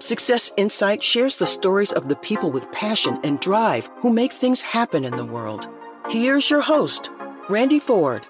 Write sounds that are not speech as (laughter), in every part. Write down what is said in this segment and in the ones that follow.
Success Insight shares the stories of the people with passion and drive who make things happen in the world. Here's your host, Randy Ford.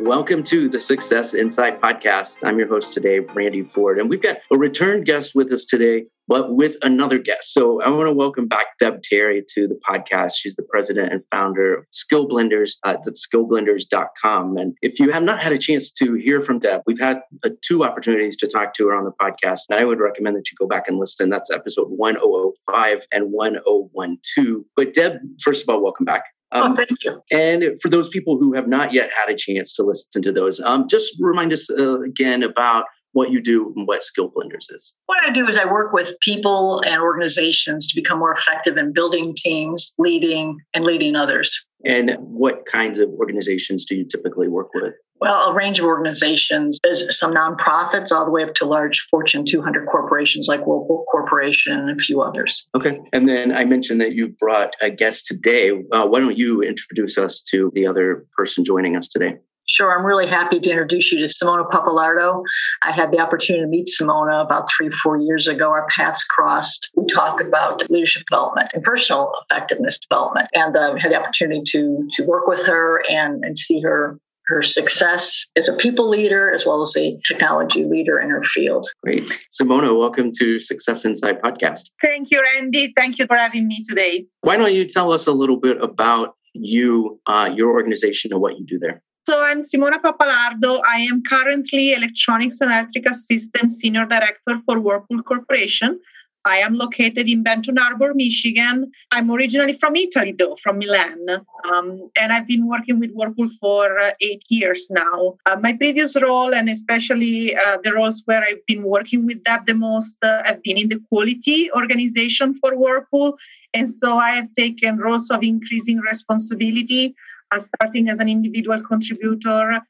Welcome to the Success Insight podcast. I'm your host today, Randy Ford, and we've got a return guest with us today, but with another guest. So I want to welcome back Deb Terry to the podcast. She's the president and founder of Skill Blenders at skillblenders.com. And if you have not had a chance to hear from Deb, we've had uh, two opportunities to talk to her on the podcast. And I would recommend that you go back and listen. That's episode 1005 and 1012. But Deb, first of all, welcome back. Um, oh, thank you. And for those people who have not yet had a chance to listen to those, um, just remind us uh, again about what you do and what Skill Blenders is. What I do is I work with people and organizations to become more effective in building teams, leading, and leading others. And what kinds of organizations do you typically work with? Well, a range of organizations. There's some nonprofits all the way up to large Fortune 200 corporations like Whirlpool Corporation and a few others. Okay. And then I mentioned that you brought a guest today. Uh, why don't you introduce us to the other person joining us today? Sure, I'm really happy to introduce you to Simona Pappalardo. I had the opportunity to meet Simona about three, four years ago. Our paths crossed. We talked about leadership development and personal effectiveness development, and uh, had the opportunity to to work with her and and see her her success as a people leader as well as a technology leader in her field. Great. Simona, welcome to Success Insight podcast. Thank you, Randy. Thank you for having me today. Why don't you tell us a little bit about you, uh, your organization, and what you do there? So I'm Simona Pappalardo. I am currently Electronics and Electric Systems Senior Director for Whirlpool Corporation. I am located in Benton Harbor, Michigan. I'm originally from Italy, though, from Milan. Um, and I've been working with Whirlpool for uh, eight years now. Uh, my previous role, and especially uh, the roles where I've been working with that the most, uh, have been in the quality organization for Whirlpool. And so I have taken roles of increasing responsibility uh, starting as an individual contributor, uh,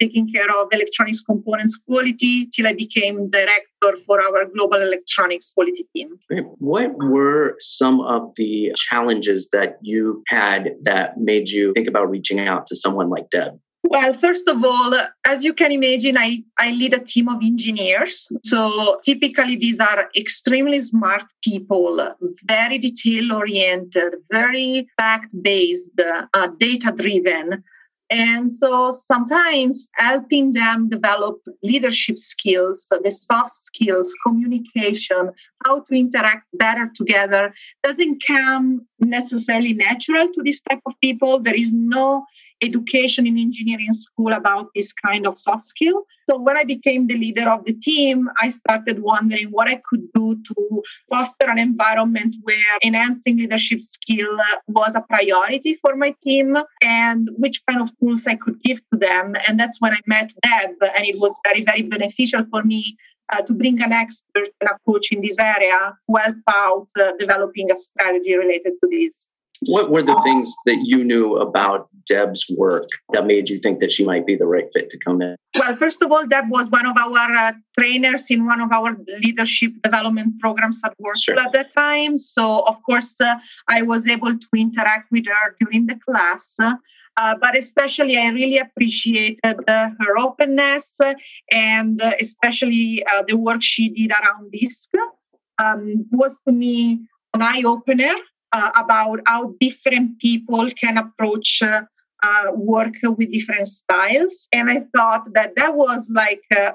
taking care of electronics components quality till I became director for our global electronics quality team. What were some of the challenges that you had that made you think about reaching out to someone like Deb? Well, first of all, as you can imagine, I, I lead a team of engineers. So typically, these are extremely smart people, very detail oriented, very fact based, uh, data driven. And so sometimes helping them develop leadership skills, the soft skills, communication, how to interact better together doesn't come necessarily natural to this type of people. There is no education in engineering school about this kind of soft skill. So when I became the leader of the team, I started wondering what I could do to foster an environment where enhancing leadership skill was a priority for my team and which kind of tools I could give to them. And that's when I met Deb, and it was very, very beneficial for me uh, to bring an expert and a coach in this area to help out uh, developing a strategy related to this. What were the things that you knew about Deb's work that made you think that she might be the right fit to come in? Well, first of all, Deb was one of our uh, trainers in one of our leadership development programs at Whirlpool sure. at that time. So, of course, uh, I was able to interact with her during the class. Uh, but especially, I really appreciated uh, her openness and uh, especially uh, the work she did around DISC. Um, was to me an eye opener uh, about how different people can approach uh, uh, work with different styles. And I thought that that was like uh,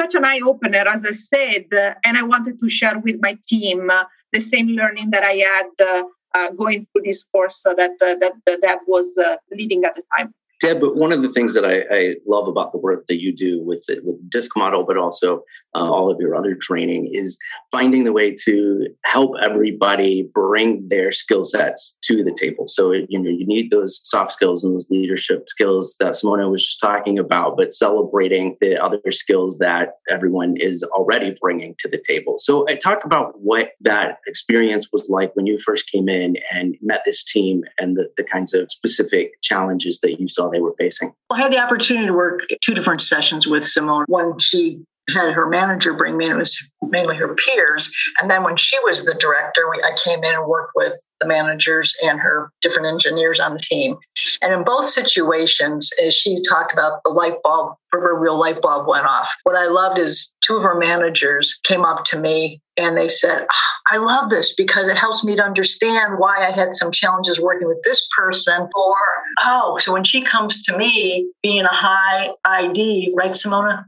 such an eye opener, as I said. Uh, and I wanted to share with my team uh, the same learning that I had going through this course that, that, that, that was leading at the time. Deb, but one of the things that I, I, love about the work that you do with it, with Disc Model, but also uh, all of your other training, is finding the way to help everybody bring their skill sets to the table. So you know you need those soft skills and those leadership skills that Simona was just talking about, but celebrating the other skills that everyone is already bringing to the table. So I talk about what that experience was like when you first came in and met this team, and the, the kinds of specific challenges that you saw they were facing? I had the opportunity to work two different sessions with Simone. One, she had her manager bring me in. It was mainly her peers. And then when she was the director, we, I came in and worked with the managers and her different engineers on the team. And in both situations, as she talked about the light bulb, her real light bulb went off. What I loved is two of her managers came up to me and they said, oh, I love this because it helps me to understand why I had some challenges working with this person. Or, oh, so when she comes to me being a high ID, right, Simona?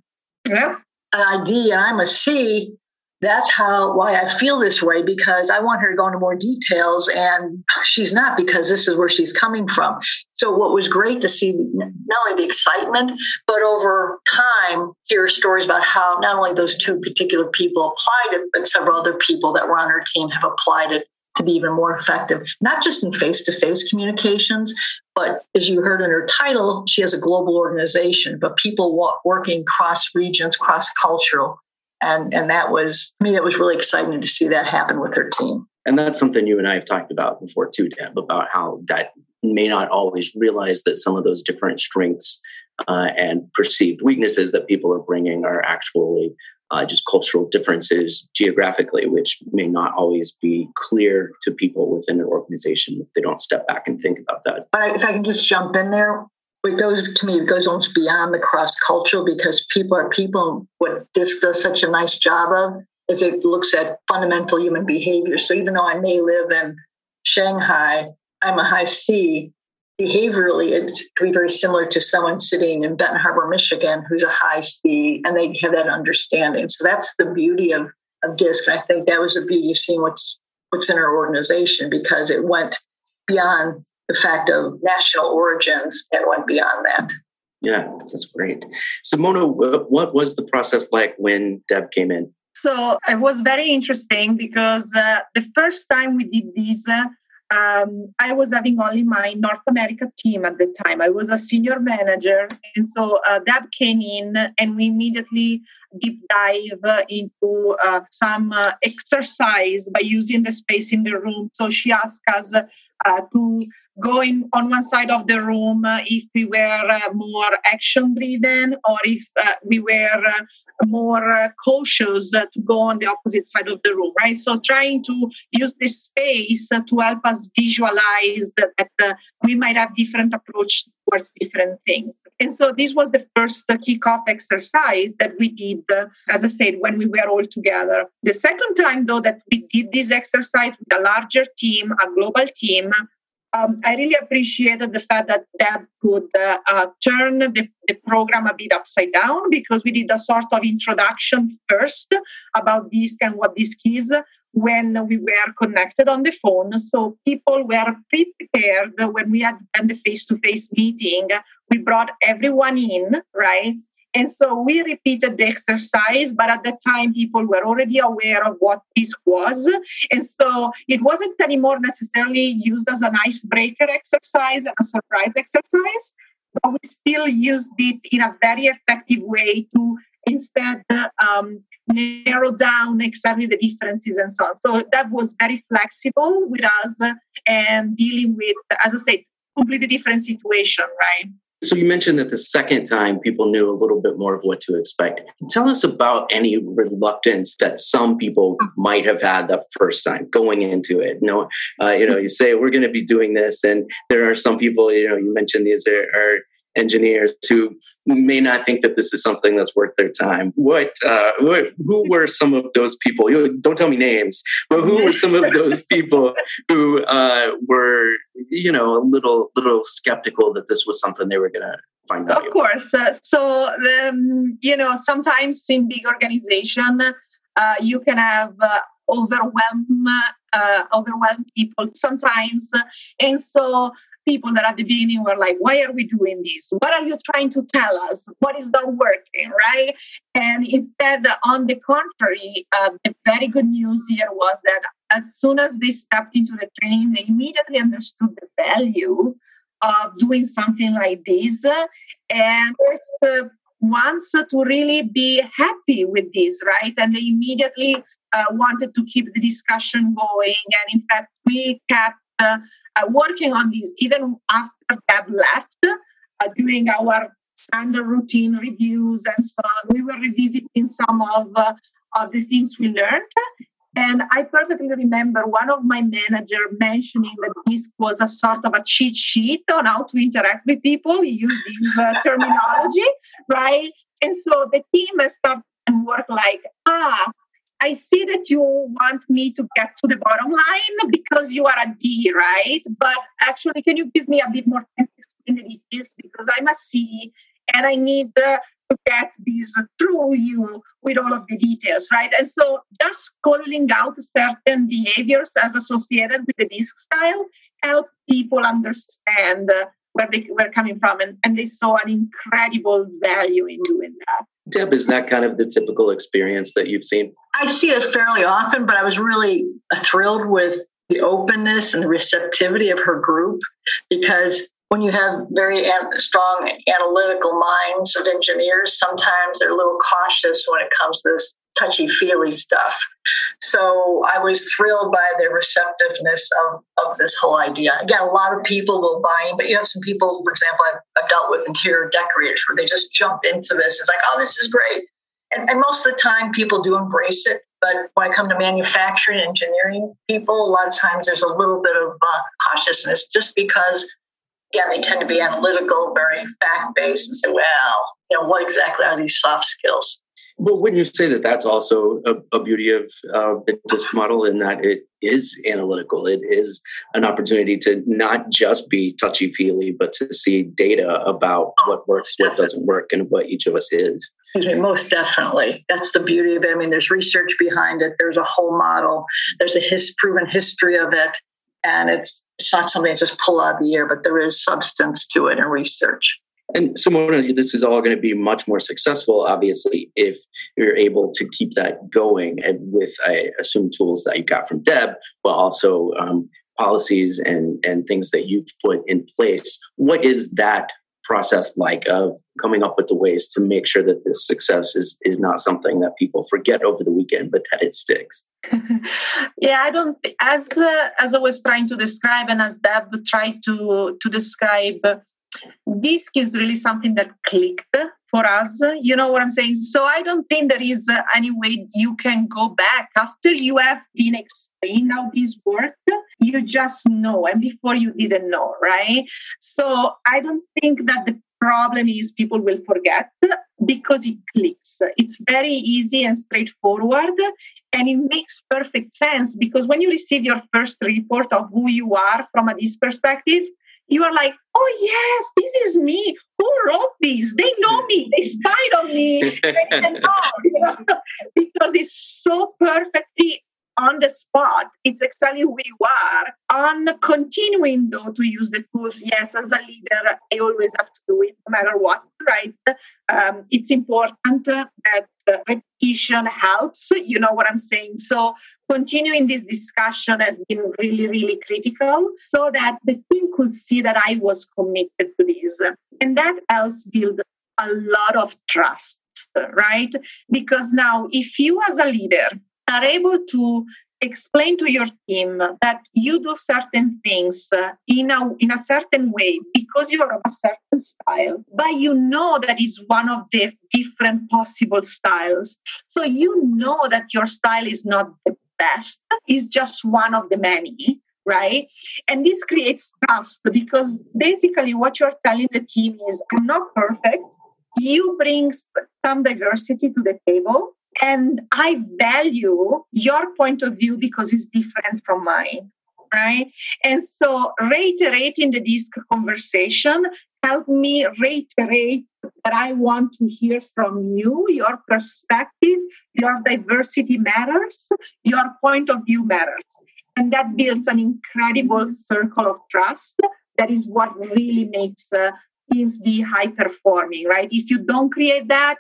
Yeah. An ID and I'm a C, that's how why I feel this way because I want her to go into more details and she's not because this is where she's coming from. So what was great to see not only the excitement, but over time hear stories about how not only those two particular people applied it, but several other people that were on her team have applied it to be even more effective, not just in face-to-face communications, but as you heard in her title, she has a global organization, but people working cross regions, cross cultural. And and that was me that was really exciting to see that happen with her team. And that's something you and i have talked about before too deb about how that may not always realize that some of those different strengths uh, and perceived weaknesses that people are bringing are actually uh, just cultural differences geographically, which may not always be clear to people within an organization if they don't step back and think about that. If I can just jump in there, it goes to me, it goes almost beyond the cross cultural because people are people. What this does such a nice job of is it looks at fundamental human behavior. So even though I may live in Shanghai, I'm a high C. Behaviorally, it could be very similar to someone sitting in Benton Harbor, Michigan, who's a high C, and they have that understanding. So that's the beauty of, of DISC. And I think that was the beauty of seeing what's what's in our organization because it went beyond the fact of national origins and went beyond that. Yeah, that's great. Simona, what was the process like when Deb came in? So it was very interesting because uh, the first time we did this, uh, um, I was having only my North America team at the time. I was a senior manager. And so uh, Deb came in and we immediately deep dive into uh, some uh, exercise by using the space in the room. So she asked us uh, to going on one side of the room uh, if we were uh, more action driven or if uh, we were uh, more uh, cautious to go on the opposite side of the room right? So trying to use this space to help us visualize that, that we might have different approach towards different things. And so this was the first kickoff exercise that we did as i said when we were all together. The second time though that we did this exercise with a larger team a global team um, I really appreciated the fact that Deb could uh, uh, turn the, the, program a bit upside down because we did a sort of introduction first about DISC and what DISC is when we were connected on the phone. So people were prepared when we had done the face to face meeting. We brought everyone in, right? And so we repeated the exercise, but at the time, people were already aware of what this was. And so it wasn't anymore necessarily used as an icebreaker exercise and a surprise exercise, but we still used it in a very effective way to instead um, narrow down exactly the differences and so on. So that was very flexible with us and dealing with, as I said, completely different situation, right? So you mentioned that the second time people knew a little bit more of what to expect. Tell us about any reluctance that some people might have had the first time going into it. You know, uh, you know, you say we're going to be doing this, and there are some people. You know, you mentioned these are, are engineers who may not think that this is something that's worth their time. What, uh, who were some of those people? You don't tell me names, but who were some of those people who uh, were, you know, a little little skeptical that this was something they were going to find out? Of course. Uh, so, um, you know, sometimes in big organization, uh, you can have uh, overwhelm uh, overwhelm people sometimes and so people that at the beginning were like, why are we doing this? What are you trying to tell us? What is not working, right? And instead, on the contrary, uh, the very good news here was that as soon as they stepped into the training, they immediately understood the value of doing something like this. And uh, wants to really be happy with this, right? And they immediately uh, wanted to keep the discussion going. And in fact, we kept uh, uh, working on this even after Deb left uh, during our standard routine reviews and so on. We were revisiting some of, uh, of the things we learned. And I perfectly remember one of my manager mentioning that this was a sort of a cheat sheet on how to interact with people. He used this uh, (laughs) terminology, right? And so the team has started and work like, ah, I see that you want me to get to the bottom line because you are a D, right? But actually, can you give me a bit more time to explain the details? Because I'm a C and I need uh, to get this through you with all of the details, right? And so just calling out certain behaviors as associated with the disc style help people understand uh, where they were coming from and, and they saw an incredible value in doing that. Deb, is that kind of the typical experience that you've seen? I see it fairly often, but I was really thrilled with the openness and the receptivity of her group because when you have very strong analytical minds of engineers, sometimes they're a little cautious when it comes to this touchy feely stuff. So I was thrilled by the receptiveness of, of this whole idea. Again, a lot of people will buy in, but you have some people, for example, I've, I've dealt with interior decorators where they just jump into this. It's like, oh, this is great. And, and most of the time, people do embrace it. But when I come to manufacturing engineering people, a lot of times there's a little bit of uh, cautiousness just because again, they tend to be analytical, very fact based, and say, well, you know, what exactly are these soft skills? Well, wouldn't you say that that's also a, a beauty of uh, the disc model in that it is analytical? It is an opportunity to not just be touchy feely, but to see data about what works, what doesn't work, and what each of us is. Most definitely. That's the beauty of it. I mean, there's research behind it, there's a whole model, there's a his, proven history of it, and it's it's not something that's just pull out of the air, but there is substance to it and research. And Simona, this is all going to be much more successful, obviously, if you're able to keep that going and with, I assume, tools that you got from Deb, but also um, policies and, and things that you've put in place. What is that process like of coming up with the ways to make sure that this success is, is not something that people forget over the weekend, but that it sticks? (laughs) yeah, I don't. As uh, as I was trying to describe, and as Deb tried to to describe, disc is really something that clicked for us. You know what I'm saying? So I don't think there is any way you can go back after you have been explained how this work. You just know, and before you didn't know, right? So I don't think that the problem is people will forget because it clicks. It's very easy and straightforward. And it makes perfect sense because when you receive your first report of who you are from a disc perspective, you are like, oh yes, this is me. Who wrote this? They know me. They spied on me. (laughs) (laughs) because it's so perfectly on the spot. It's exactly who you are. On continuing though to use the tools, yes, as a leader, I always have to do it no matter what, right? Um, it's important that repetition helps. You know what I'm saying? So continuing this discussion has been really, really critical so that the team could see that I was committed to this. And that helps build a lot of trust, right? Because now if you as a leader are able to explain to your team that you do certain things uh, in a in a certain way because you're of a certain style but you know that is one of the different possible styles. So you know that your style is not the best is just one of the many right? And this creates trust because basically what you're telling the team is i'm not perfect. You bring some diversity to the table and I value your point of view because it's different from mine. Right. And so reiterating the disc conversation helped me reiterate that I want to hear from you, your perspective, your diversity matters, your point of view matters. And that builds an incredible circle of trust. That is what really makes uh, teams be high performing, right? If you don't create that,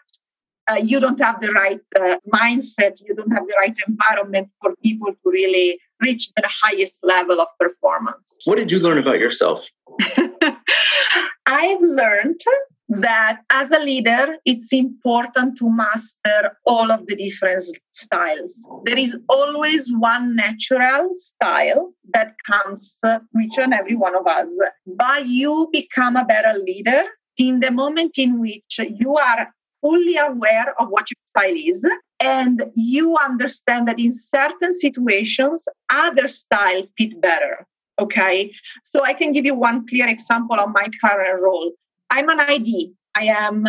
uh, you don't have the right uh, mindset, you don't have the right environment for people to really reach the highest level of performance. What did you learn about yourself? (laughs) I've learned that as a leader, it's important to master all of the different styles. There is always one natural style that comes each and every one of us. By you become a better leader, in the moment in which you are fully aware of what your style is and you understand that in certain situations other style fit better okay? So i can give you one clear example of my current role. I'm an id i am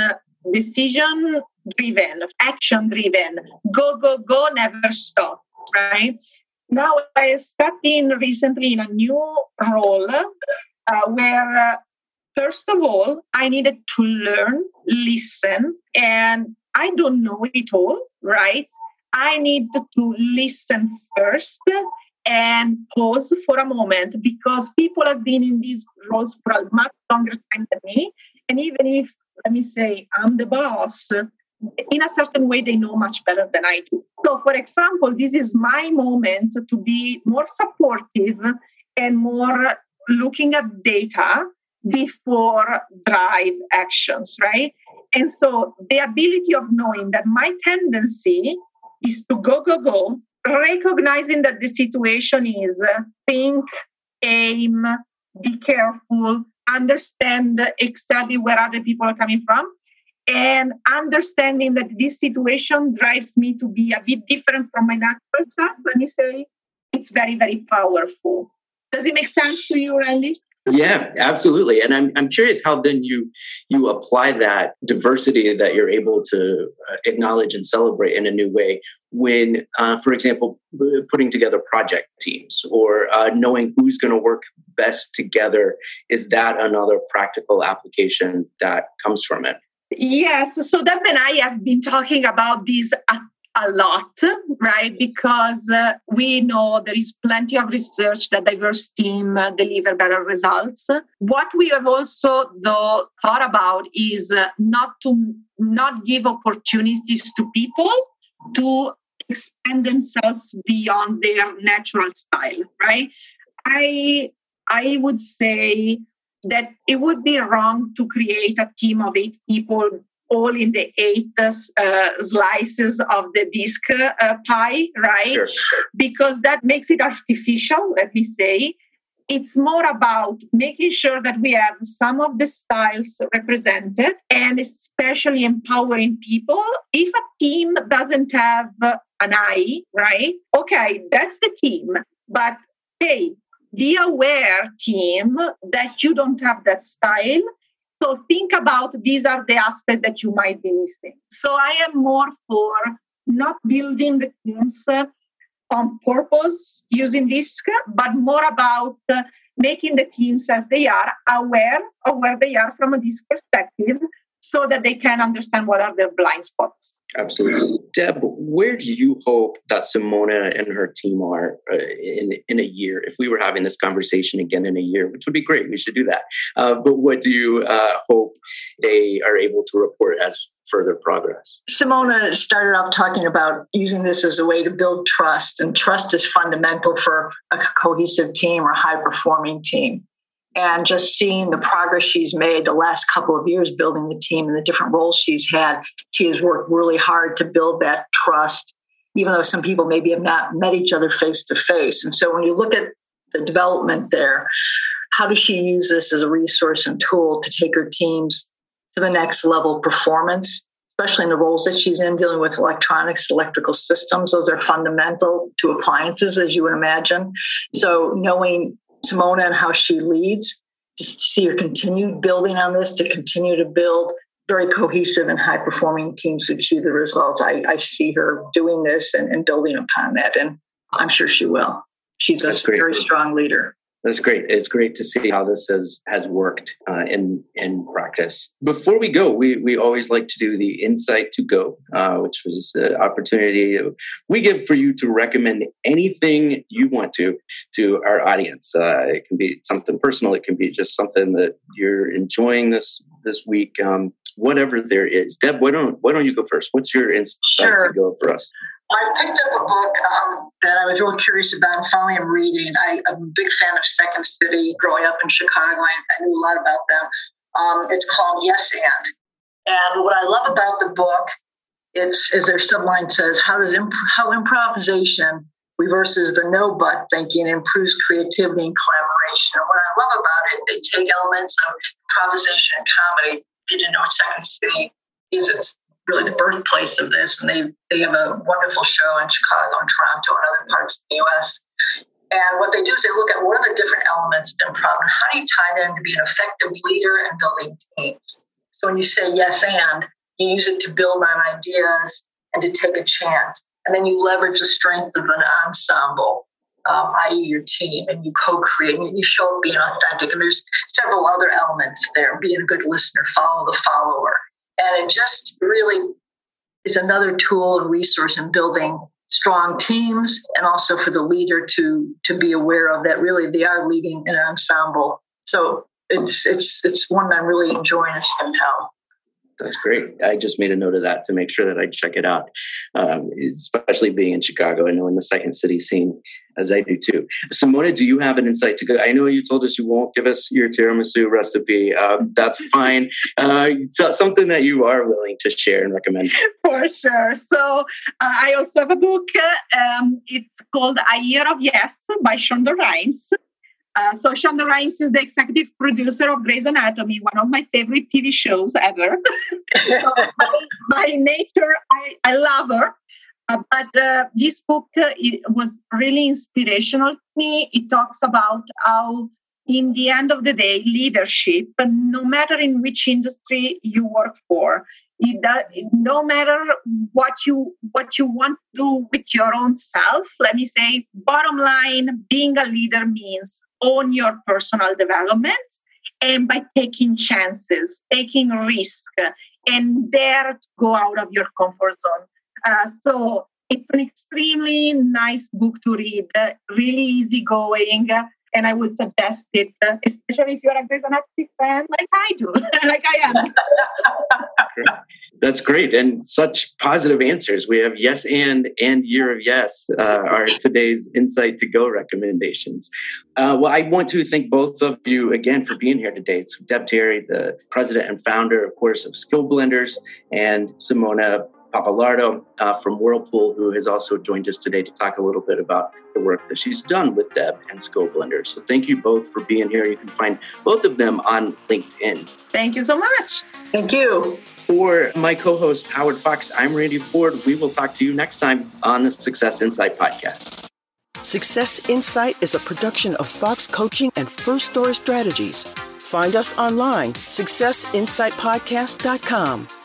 decision driven action driven go go go never stop right? Now i stepped in recently in a new role uh, where uh, First of all, I needed to learn, listen, and I don't know it all, right? I need to listen first and pause for a moment because people have been in these roles for a much longer time than me. And even if, let me say, I'm the boss, in a certain way, they know much better than I do. So, for example, this is my moment to be more supportive and more looking at data before drive actions, right? And so the ability of knowing that my tendency is to go, go, go, recognizing that the situation is uh, think, aim, be careful, understand exactly where other people are coming from, and understanding that this situation drives me to be a bit different from my natural self. Let me say, it's very, very powerful. Does it make sense to you, Randy? Yeah absolutely. And I'm, I'm curious how then you you apply that diversity that you're able to uh, acknowledge and celebrate in a new way when uh, for example putting together project teams or uh, knowing who's going to work best together. Is that another practical application that comes from it? Yes, so Deb and I have been talking about this a lot, right? Because uh, we know there is plenty of research that diverse team uh, deliver better results. What we have also though thought about is uh, not to not give opportunities to people to expand themselves beyond their natural style, right? I I would say that it would be wrong to create a team of eight people all in the eight uh, slices of the disc uh, pie, right? Sure. Because that makes it artificial, let me say. It's more about making sure that we have some of the styles represented and especially empowering people. If a team doesn't have an I, right? Okay, that's the team. But hey, be aware, team, that you don't have that style so think about these are the aspects that you might be missing. So I am more for not building the teams on purpose using DISC, but more about uh, making the teams as they are aware of where they are from a DISC perspective so that they can understand what are their blind spots. Absolutely. Deb, where do you hope that Simona and her team are uh, in, in a year? If we were having this conversation again in a year, which would be great, we should do that. Uh, but what do you uh, hope they are able to report as further progress? Simona started off talking about using this as a way to build trust, and trust is fundamental for a cohesive team or high performing team and just seeing the progress she's made the last couple of years building the team and the different roles she's had she has worked really hard to build that trust even though some people maybe have not met each other face to face and so when you look at the development there how does she use this as a resource and tool to take her teams to the next level performance especially in the roles that she's in dealing with electronics electrical systems? Those are fundamental to appliances as you would imagine. So knowing Simona and how she leads, just to see her continue building on this, to continue to build very cohesive and high performing teams who achieve the results. I, I see her doing this and, and, building upon that. And I'm sure she will. She's That's a great. very strong leader. That's great. It's great to see how this has has worked uh, in in practice. Before we go, we we always like to do the insight to go, uh, which was the opportunity we give for you to recommend anything you want to to our audience. Uh, it can be something personal. It can be just something that you're enjoying this this week. Um, whatever there is, Deb, why don't why don't you go first? What's your insight sure. to go for us? I picked up a book um, that I was real curious about and finally I'm reading. I, am a big fan of Second City. Growing up in Chicago, I, I knew a lot about them. Um, it's called Yes and. And what I love about the book, it's as their subline says, how does imp- how improvisation reverses the no but thinking improves creativity and collaboration. And what I love about it, they take elements of improvisation and comedy if you didn't what Second City is, it's really the birthplace of this. And they, they have a wonderful show in Chicago and Toronto and other parts of the US. And what they do is they look at what are the different elements of improv and how do you tie them to be an effective leader and building teams. So when you say yes and, you use it to build on ideas and to take a chance. And then you leverage the strength of an ensemble, um, i.e., your team, and you co create and you show up being authentic. And there's several other elements there being a good listener, follow the follower. And it just really is another tool and resource in building strong teams and also for the leader to to be aware of that really they are leading an ensemble. So it's it's it's one I'm really enjoying can tell. That's great. I just made a note of that to make sure that I check it out, um, especially being in Chicago and knowing the second city scene as I do too. Simona, do you have an insight to go? I know you told us you won't give us your tiramisu recipe. Um, that's (laughs) fine. Uh, so something that you are willing to share and recommend. For sure. So uh, I also have a book. Um, it's called A Year of Yes by Shonda Rhimes. Uh, so Shonda Rhimes is the executive producer of Grey's Anatomy, one of my favorite TV shows ever. (laughs) so by, by, nature, I, I love her. Uh, but uh, this book uh, was really inspirational to me. It talks about how, in the end of the day, leadership, no matter in which industry you work for, it does, no matter what you what you want to do with your own self let me say bottom line being a leader means own your personal development and by taking chances taking risk and dare to go out of your comfort zone. Uh, so it's an extremely nice book to read really easygoing and I would suggest it, uh, especially if you're a Grey's Anatomy fan like I do, (laughs) like I am. That's great, and such positive answers. We have yes and and year of yes uh, are today's insight to go recommendations. Uh, well, I want to thank both of you again for being here today. So Deb Terry, the president and founder, of course, of Skill Blenders, and Simona Pappalardo uh, from Whirlpool, who has also joined us today to talk a little bit about the work that she's done with Deb and Skill Blender. So thank you both for being here. You can find both of them on LinkedIn. Thank you so much. Thank you. For my co host, Howard Fox, I'm Randy Ford. We will talk to you next time on the Success Insight podcast. Success Insight is a production of Fox Coaching and First Story Strategies. Find us online, successinsightpodcast.com.